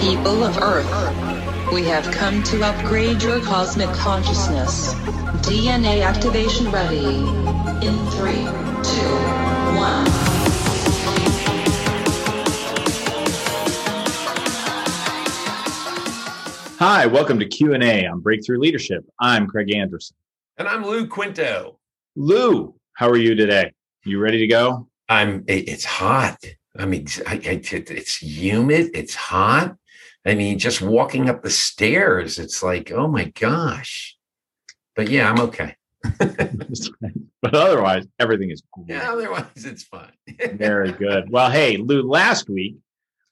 People of Earth, we have come to upgrade your cosmic consciousness. DNA activation ready. In three, two, one. Hi, welcome to Q&A on Breakthrough Leadership. I'm Craig Anderson. And I'm Lou Quinto. Lou, how are you today? You ready to go? I'm. It's hot. I mean, I, I, it's humid. It's hot. I mean, just walking up the stairs, it's like, oh my gosh. But yeah, I'm okay. but otherwise, everything is great. Yeah, otherwise, it's fine. Very good. Well, hey, Lou, last week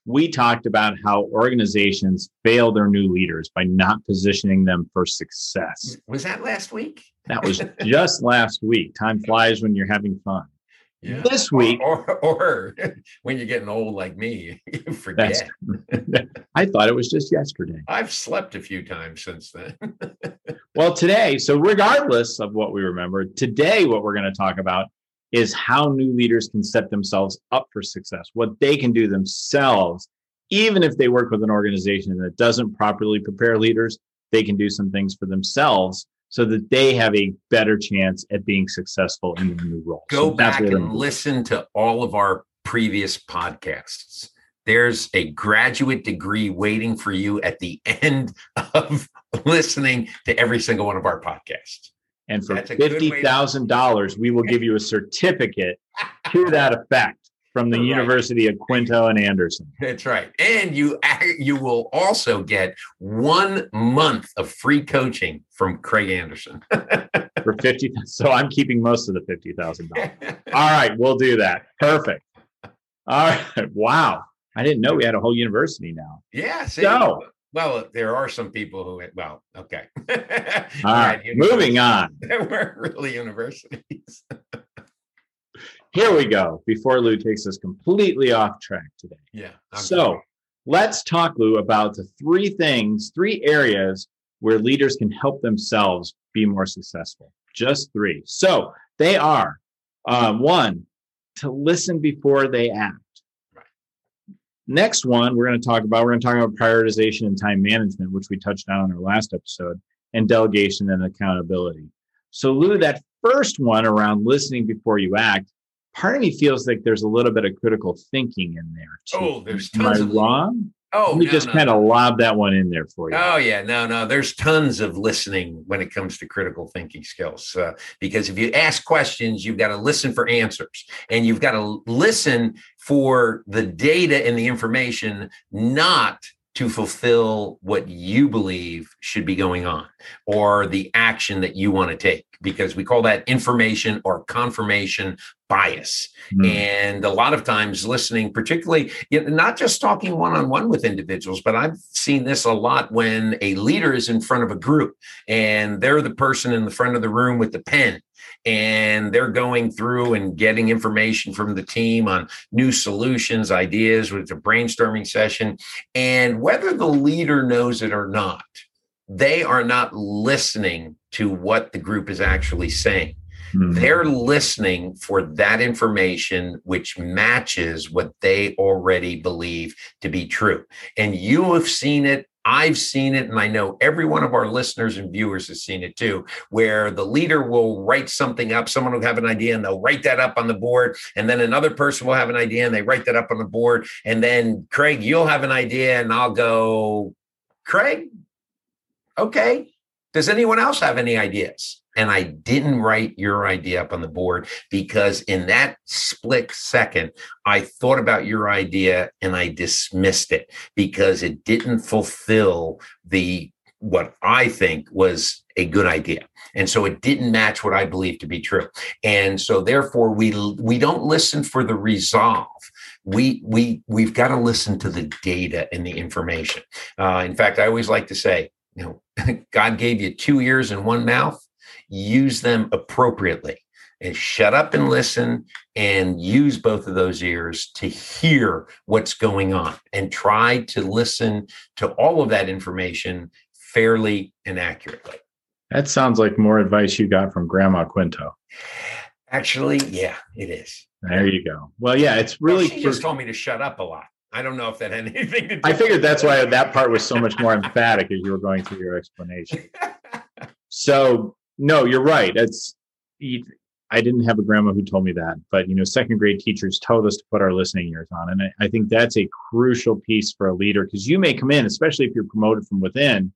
we talked about how organizations fail their new leaders by not positioning them for success. Was that last week? That was just last week. Time flies when you're having fun. Yeah. This week, or, or, or when you're getting old like me, you forget. I thought it was just yesterday. I've slept a few times since then. well, today, so regardless of what we remember, today what we're going to talk about is how new leaders can set themselves up for success, what they can do themselves, even if they work with an organization that doesn't properly prepare leaders, they can do some things for themselves so that they have a better chance at being successful in the new role. Go so back and listen to all of our previous podcasts. There's a graduate degree waiting for you at the end of listening to every single one of our podcasts. And for $50,000, we will give you a certificate to that effect from the right. University of Quinto and Anderson. That's right. And you you will also get one month of free coaching from Craig Anderson. For 50 so I'm keeping most of the $50,000. All right, we'll do that. Perfect. All right. Wow. I didn't know we had a whole university now. Yeah. See, so, well, there are some people who, well, okay. All right. Moving on. There weren't really universities. Here we go. Before Lou takes us completely off track today. Yeah. I'm so let's talk, Lou, about the three things, three areas where leaders can help themselves be more successful. Just three. So they are um, one, to listen before they act. Right. Next one, we're going to talk about, we're going to talk about prioritization and time management, which we touched on in our last episode, and delegation and accountability. So, Lou, that first one around listening before you act, part of me feels like there's a little bit of critical thinking in there. Too. Oh, there's tons Am I wrong? Oh, we no, just no. kind of lob that one in there for you. Oh yeah, no, no. There's tons of listening when it comes to critical thinking skills. Uh, because if you ask questions, you've got to listen for answers, and you've got to listen for the data and the information, not to fulfill what you believe should be going on or the action that you want to take because we call that information or confirmation bias. Mm. And a lot of times listening, particularly not just talking one on one with individuals, but I've seen this a lot when a leader is in front of a group and they're the person in the front of the room with the pen and they're going through and getting information from the team on new solutions, ideas with a brainstorming session. And whether the leader knows it or not, they are not listening to what the group is actually saying. Mm-hmm. They're listening for that information which matches what they already believe to be true. And you have seen it. I've seen it, and I know every one of our listeners and viewers has seen it too, where the leader will write something up. Someone will have an idea and they'll write that up on the board. And then another person will have an idea and they write that up on the board. And then, Craig, you'll have an idea, and I'll go, Craig, okay. Does anyone else have any ideas? And I didn't write your idea up on the board because in that split second, I thought about your idea and I dismissed it because it didn't fulfill the what I think was a good idea. And so it didn't match what I believe to be true. And so therefore we we don't listen for the resolve. We we we've got to listen to the data and the information. Uh, in fact, I always like to say, you know, God gave you two ears and one mouth. Use them appropriately and shut up and listen and use both of those ears to hear what's going on and try to listen to all of that information fairly and accurately. That sounds like more advice you got from Grandma Quinto. Actually, yeah, it is. There you go. Well, yeah, it's really. Well, she just told me to shut up a lot. I don't know if that had anything to do. I figured that's why that part was so much more emphatic as you were going through your explanation. So no, you're right. It's I didn't have a grandma who told me that, but you know, second grade teachers told us to put our listening ears on, and I, I think that's a crucial piece for a leader because you may come in, especially if you're promoted from within.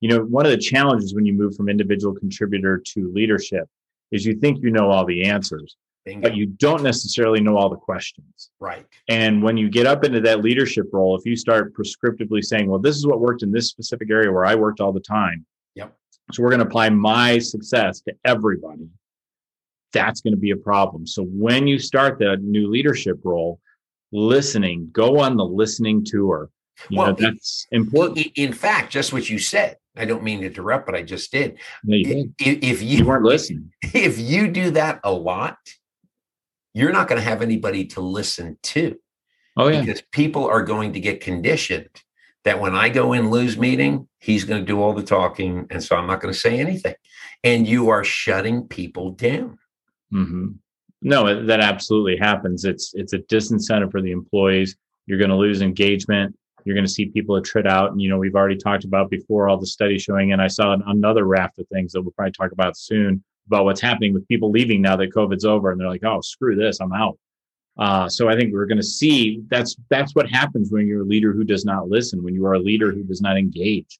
You know, one of the challenges when you move from individual contributor to leadership is you think you know all the answers, Bingo. but you don't necessarily know all the questions. right. And when you get up into that leadership role, if you start prescriptively saying, well, this is what worked in this specific area where I worked all the time. Yep. So we're going to apply my success to everybody. That's going to be a problem. So when you start that new leadership role, listening, go on the listening tour. You Well, know, that's important. In, fact, just what you said. I don't mean to interrupt, but I just did. No, you, If, if You you weren't listening. if you do that a lot, you're not going to have anybody to listen to Oh yeah. because people are going to get conditioned that when I go in Lou's meeting, he's going to do all the talking, and so I'm not going to say anything. And you are shutting people down. hmm No, that absolutely happens. It's it's a disincentive for the employees. You're going to lose engagement. You're going to see people attrit out. And you know, we've already talked about before all the studies showing, and I saw another raft of things that we'll probably talk about soon about what's happening with people leaving now that COVID's over, and they're like, "Oh, screw this, I'm out." Uh, so I think we're going to see that's that's what happens when you're a leader who does not listen, when you are a leader who does not engage.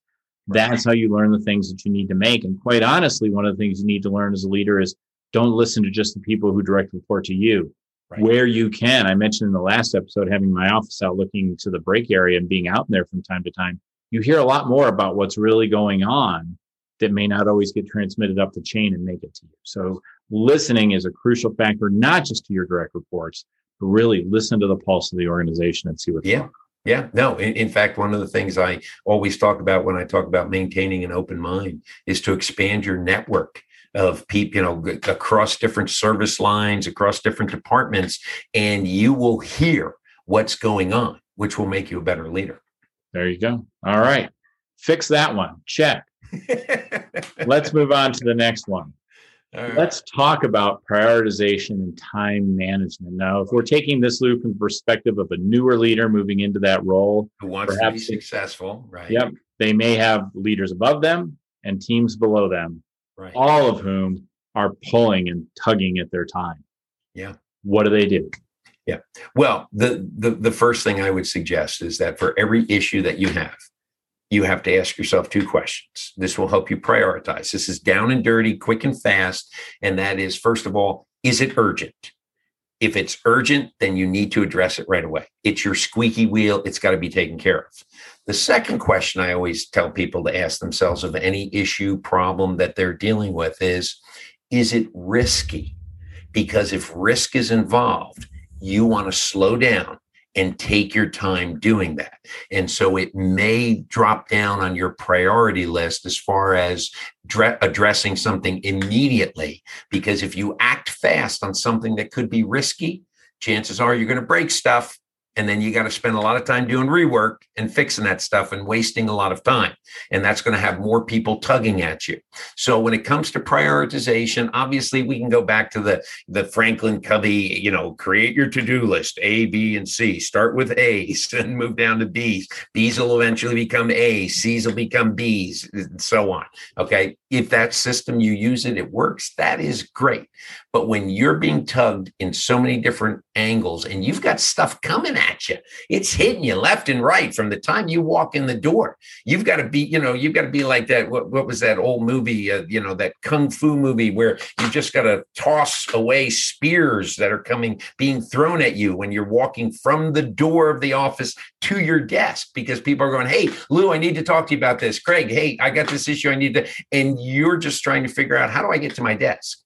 That's how you learn the things that you need to make. And quite honestly, one of the things you need to learn as a leader is don't listen to just the people who direct report to you. Right. Where you can, I mentioned in the last episode, having my office out looking to the break area and being out there from time to time, you hear a lot more about what's really going on that may not always get transmitted up the chain and make it to you. So listening is a crucial factor, not just to your direct reports, but really listen to the pulse of the organization and see what's Yeah. Yeah, no. In, in fact, one of the things I always talk about when I talk about maintaining an open mind is to expand your network of people, you know, across different service lines, across different departments, and you will hear what's going on, which will make you a better leader. There you go. All right. Fix that one. Check. Let's move on to the next one. Right. Let's talk about prioritization and time management. Now, if we're taking this loop from the perspective of a newer leader moving into that role, Who wants to be perhaps- successful, right? yep, they may have leaders above them and teams below them, Right. all of whom are pulling and tugging at their time. Yeah. What do they do? Yeah. Well, the, the the first thing I would suggest is that for every issue that you have, you have to ask yourself two questions. This will help you prioritize. This is down and dirty, quick and fast, and that is first of all, is it urgent? If it's urgent, then you need to address it right away. It's your squeaky wheel. It's got to be taken care of. The second question I always tell people to ask themselves of any issue, problem that they're dealing with is, is it risky? Because if risk is involved, you want to slow down and take your time doing that. And so it may drop down on your priority list as far as dre- addressing something immediately. Because if you act fast on something that could be risky, chances are you're going to break stuff. And then you got to spend a lot of time doing rework and fixing that stuff and wasting a lot of time. And that's going to have more people tugging at you. So when it comes to prioritization, obviously we can go back to the the Franklin Covey, you know, create your to-do list, A, B, and C. Start with A's and move down to B's. B's will eventually become A's, C's will become B's, and so on. Okay. If that system you use it, it works, that is great. But when you're being tugged in so many different angles and you've got stuff coming at you, it's hitting you left and right from the time you walk in the door. You've got to be, you know, you've got to be like that. What, what was that old movie, uh, you know, that kung fu movie where you just got to toss away spears that are coming, being thrown at you when you're walking from the door of the office to your desk because people are going, Hey, Lou, I need to talk to you about this. Craig, hey, I got this issue. I need to, and you're just trying to figure out how do I get to my desk?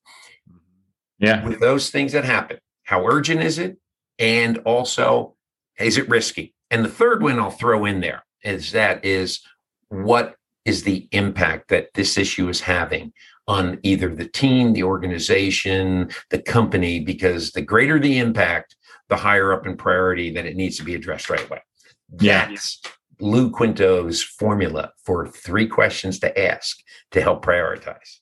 Yeah. with those things that happen. How urgent is it? And also, is it risky? And the third one I'll throw in there is that is what is the impact that this issue is having on either the team, the organization, the company? Because the greater the impact, the higher up in priority that it needs to be addressed right away. Yeah. That's Lou Quinto's formula for three questions to ask to help prioritize.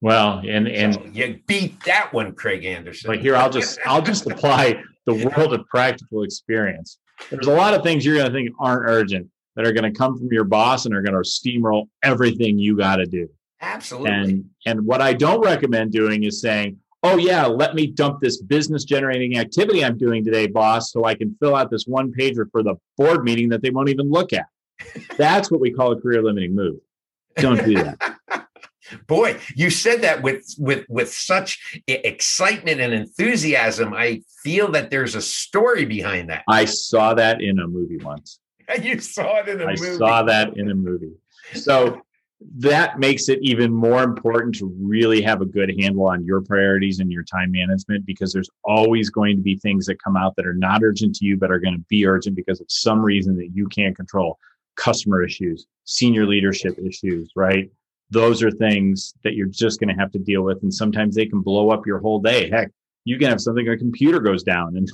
Well, and and So you beat that one, Craig Anderson. But here I'll just I'll just apply the world of practical experience. there's a lot of things you're going to think aren't urgent that are going to come from your boss and are going to steamroll everything you got to do. Absolutely. And and what I don't recommend doing is saying, "Oh yeah, let me dump this business generating activity I'm doing today, boss, so I can fill out this one pager for the board meeting that they won't even look at." That's what we call a career limiting move. Don't do that. Boy, you said that with with with such excitement and enthusiasm. I feel that there's a story behind that. I saw that in a movie once. You saw it in a I movie. I saw that in a movie. So that makes it even more important to really have a good handle on your priorities and your time management because there's always going to be things that come out that are not urgent to you but are going to be urgent because of some reason that you can't control customer issues senior leadership issues right those are things that you're just going to have to deal with and sometimes they can blow up your whole day heck you can have something a computer goes down and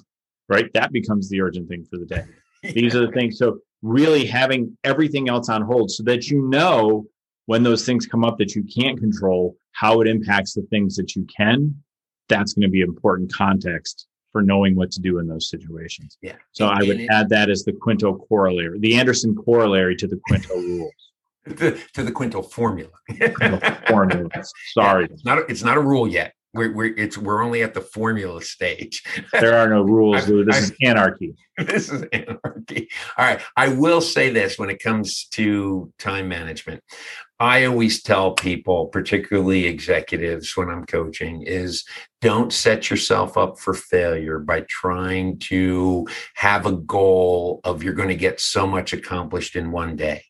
right that becomes the urgent thing for the day these are the things so really having everything else on hold so that you know when those things come up that you can't control, how it impacts the things that you can, that's going to be important context for knowing what to do in those situations. Yeah. So I would it- add that as the Quinto corollary, the Anderson corollary to the Quinto rules. To, to the Quinto formula. Quinto formulas. Sorry, It's not a, it's not a rule yet. We're, we're it's we're only at the formula stage. there are no rules. Lou. This I've- is anarchy. this is anarchy. All right. I will say this when it comes to time management. I always tell people, particularly executives when I'm coaching, is don't set yourself up for failure by trying to have a goal of you're going to get so much accomplished in one day.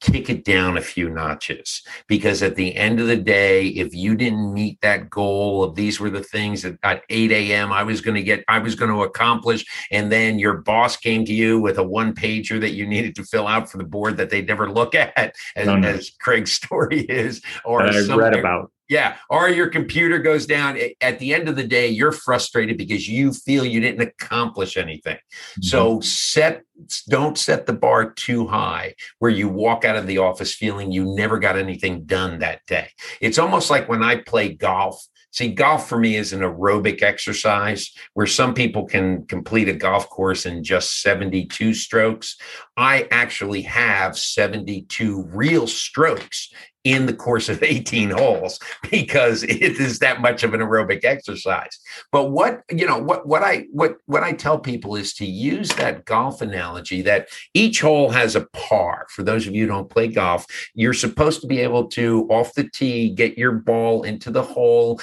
Kick it down a few notches because at the end of the day, if you didn't meet that goal of these were the things that at 8 a.m. I was going to get, I was going to accomplish, and then your boss came to you with a one pager that you needed to fill out for the board that they'd never look at, as, No, no. as Craig's story is, or I've read about. Yeah, or your computer goes down. At the end of the day, you're frustrated because you feel you didn't accomplish anything. Mm-hmm. So set don't set the bar too high where you walk out of the office feeling you never got anything done that day. It's almost like when I play golf. See, golf for me is an aerobic exercise where some people can complete a golf course in just 72 strokes. I actually have 72 real strokes in the course of 18 holes because it is that much of an aerobic exercise. But what, you know, what what I what what I tell people is to use that golf analogy that each hole has a par. For those of you who don't play golf, you're supposed to be able to off the tee get your ball into the hole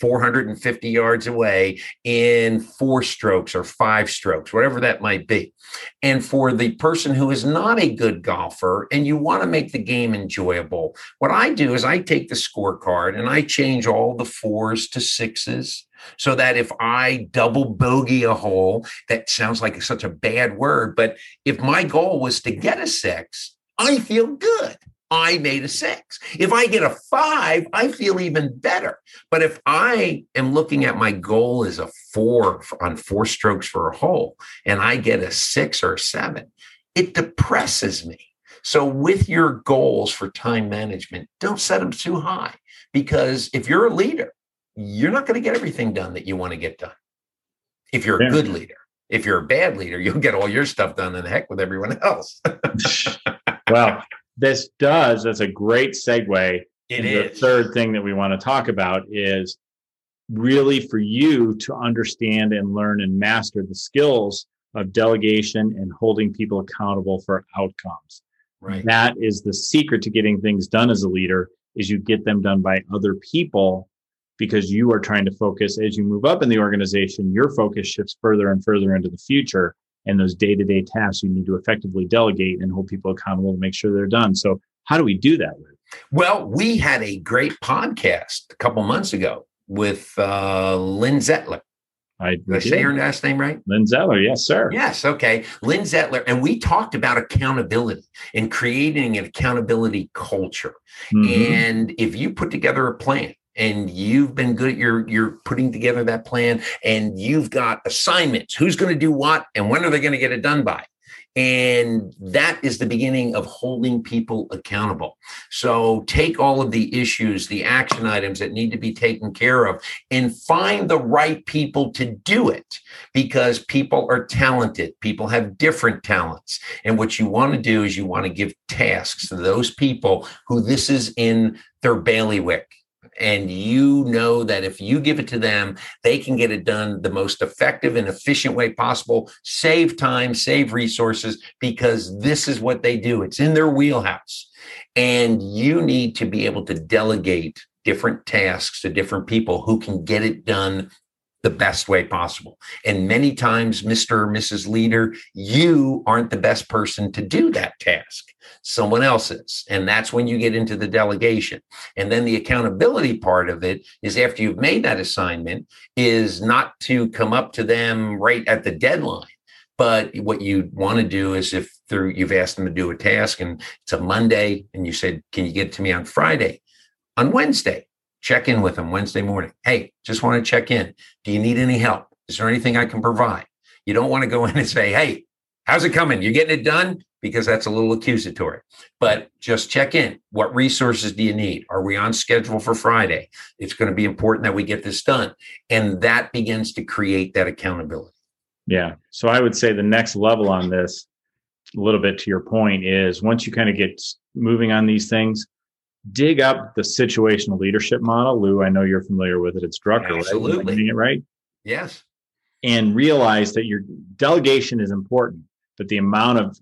450 yards away in four strokes or five strokes, whatever that might be. And for the person who is not a good golfer and you want to make the game enjoyable, what I do is I take the scorecard and I change all the fours to sixes so that if I double bogey a hole, that sounds like such a bad word, but if my goal was to get a six, I feel good. I made a six. If I get a five, I feel even better. But if I am looking at my goal as a four on four strokes for a hole and I get a six or a seven, it depresses me. So, with your goals for time management, don't set them too high because if you're a leader, you're not going to get everything done that you want to get done. If you're a Yeah. good leader, if you're a bad leader, you'll get all your stuff done and heck with everyone else. well, this does. That's a great segue It And the third thing that we want to talk about is really for you to understand and learn and master the skills of delegation and holding people accountable for outcomes. Right. That is the secret to getting things done as a leader is you get them done by other people because you are trying to focus as you move up in the organization, your focus shifts further and further into the future and those day-to-day tasks you need to effectively delegate and hold people accountable to make sure they're done. So how do we do that? Well, we had a great podcast a couple months ago with uh, Lynn Zettler. I, Did I say her last name right? Lynn Zeller, yes, sir. Yes. Okay. Lynn Zettler. And we talked about accountability and creating an accountability culture. Mhm. And if you put together a plan and you've been good at your you're putting together that plan and you've got assignments, who's going to do what and when are they going to get it done by? And that is the beginning of holding people accountable. So take all of the issues, the action items that need to be taken care of, and find the right people to do it because people are talented. People have different talents. And what you want to do is you want to give tasks to those people who this is in their bailiwick and you know that if you give it to them, they can get it done the most effective and efficient way possible, save time, save resources, because this is what they do. It's in their wheelhouse. And you need to be able to delegate different tasks to different people who can get it done the best way possible. And many times, Mr. or Mrs. Leader, you aren't the best person to do that task. Someone else is. And that's when you get into the delegation. And then the accountability part of it is after you've made that assignment, is not to come up to them right at the deadline. But what you want to do is if through you've asked them to do a task and it's a Monday and you said, Can you get to me on Friday? On Wednesday, check in with them Wednesday morning. Hey, just want to check in. Do you need any help? Is there anything I can provide? You don't want to go in and say, hey, how's it coming? You're getting it done? Because that's a little accusatory. But just check in. What resources do you need? Are we on schedule for Friday? It's going to be important that we get this done. And that begins to create that accountability. Yeah. So I would say the next level on this, a little bit to your point, is once you kind of get moving on these things, dig up the situational leadership model. Lou, I know you're familiar with it. It's Drucker, Absolutely. right? it right? Yes. And realize that your delegation is important, but the amount of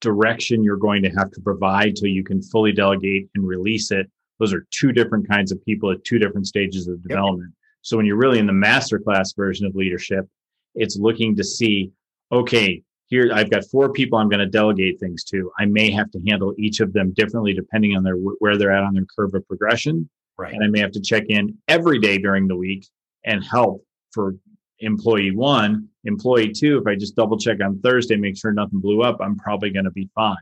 direction you're going to have to provide till you can fully delegate and release it, those are two different kinds of people at two different stages of development. Yep. So when you're really in the masterclass version of leadership, it's looking to see, okay, here I've got four people I'm going to delegate things to. I may have to handle each of them differently depending on their where they're at on their curve of progression. Right. And I may have to check in every day during the week and help for employee one, employee two. If I just double check on Thursday, make sure nothing blew up, I'm probably going to be fine.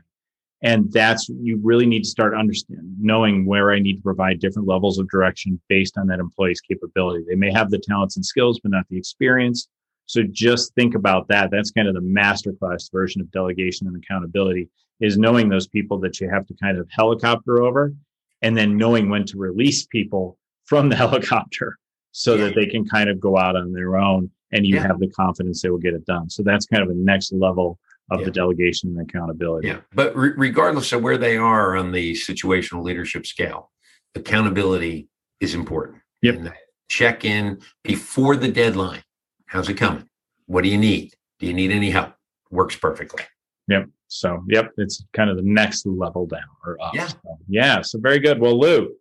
And that's you really need to start understanding, knowing where I need to provide different levels of direction based on that employee's capability. They may have the talents and skills, but not the experience. So just think about that. That's kind of the masterclass version of delegation and accountability is knowing those people that you have to kind of helicopter over and then knowing when to release people from the helicopter so yeah. that they can kind of go out on their own and you yeah. have the confidence they will get it done. So that's kind of a next level of yeah. the delegation and accountability. Yeah. But re- regardless of where they are on the situational leadership scale, accountability is important. Yep. check in before the deadline How's it coming? What do you need? Do you need any help? Works perfectly. Yep. So, yep, it's kind of the next level down or up. Yeah. So, yeah. So, very good. Well, Lou,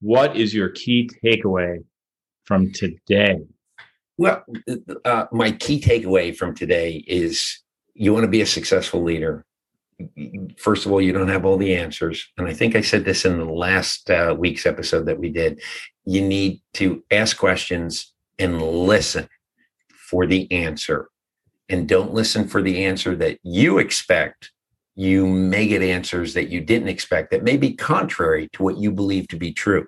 what is your key takeaway from today? Well, uh, my key takeaway from today is you want to be a successful leader. First of all, you don't have all the answers. And I think I said this in the last uh, week's episode that we did. You need to ask questions and listen for the answer and don't listen for the answer that you expect. You may get answers that you didn't expect that may be contrary to what you believe to be true.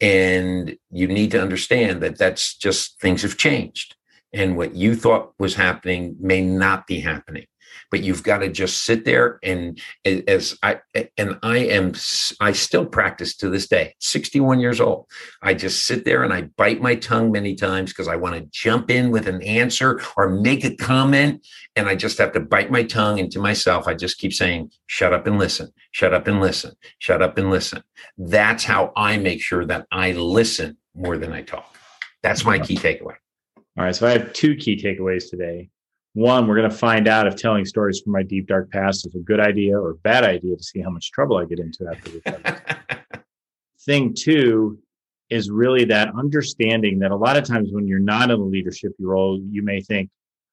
And you need to understand that that's just things have changed. And what you thought was happening may not be happening but you've got to just sit there and as I and I am I still practice to this day 61 years old. I just sit there and I bite my tongue many times because I want to jump in with an answer or make a comment and I just have to bite my tongue into myself. I just keep saying shut up and listen. Shut up and listen. Shut up and listen. That's how I make sure that I listen more than I talk. That's my key takeaway. All right so I have two key takeaways today one, we're going to find out if telling stories from my deep dark past is a good idea or bad idea to see how much trouble I get into after the Thing two is really that understanding that a lot of times when you're not in a leadership role, you may think,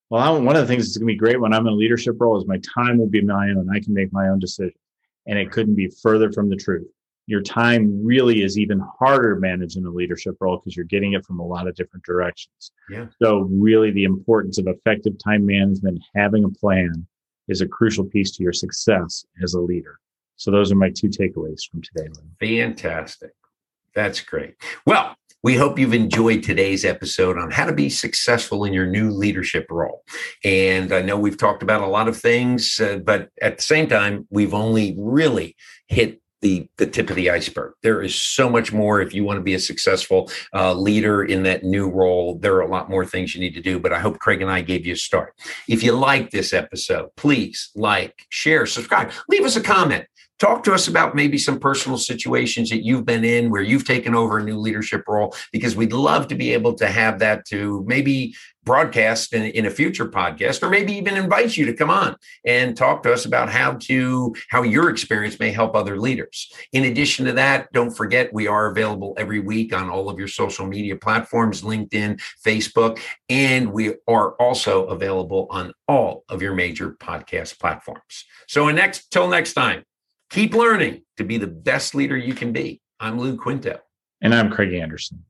well, I, one of the things that's going to be great when I'm in a leadership role is my time will be my own. And I can make my own decisions. And it couldn't be further from the truth your time really is even harder managed in a leadership role because you're getting it from a lot of different directions. Yeah. So really the importance of effective time management, having a plan is a crucial piece to your success as a leader. So those are my two takeaways from today. Fantastic. That's great. Well, we hope you've enjoyed today's episode on how to be successful in your new leadership role. And I know we've talked about a lot of things, uh, but at the same time, we've only really hit the, the tip of the iceberg. There is so much more if you want to be a successful uh, leader in that new role. There are a lot more things you need to do, but I hope Craig and I gave you a start. If you like this episode, please like, share, subscribe, leave us a comment talk to us about maybe some personal situations that you've been in where you've taken over a new leadership role because we'd love to be able to have that to maybe broadcast in, in, a future podcast or maybe even invite you to come on and talk to us about how to how your experience may help other leaders. In addition to that don't forget we are available every week on all of your social media platforms linkedin facebook and we are also available on all of your major podcast platforms. So next till next time Keep learning to be the best leader you can be. I'm Lou Quinto. And I'm Craig Anderson.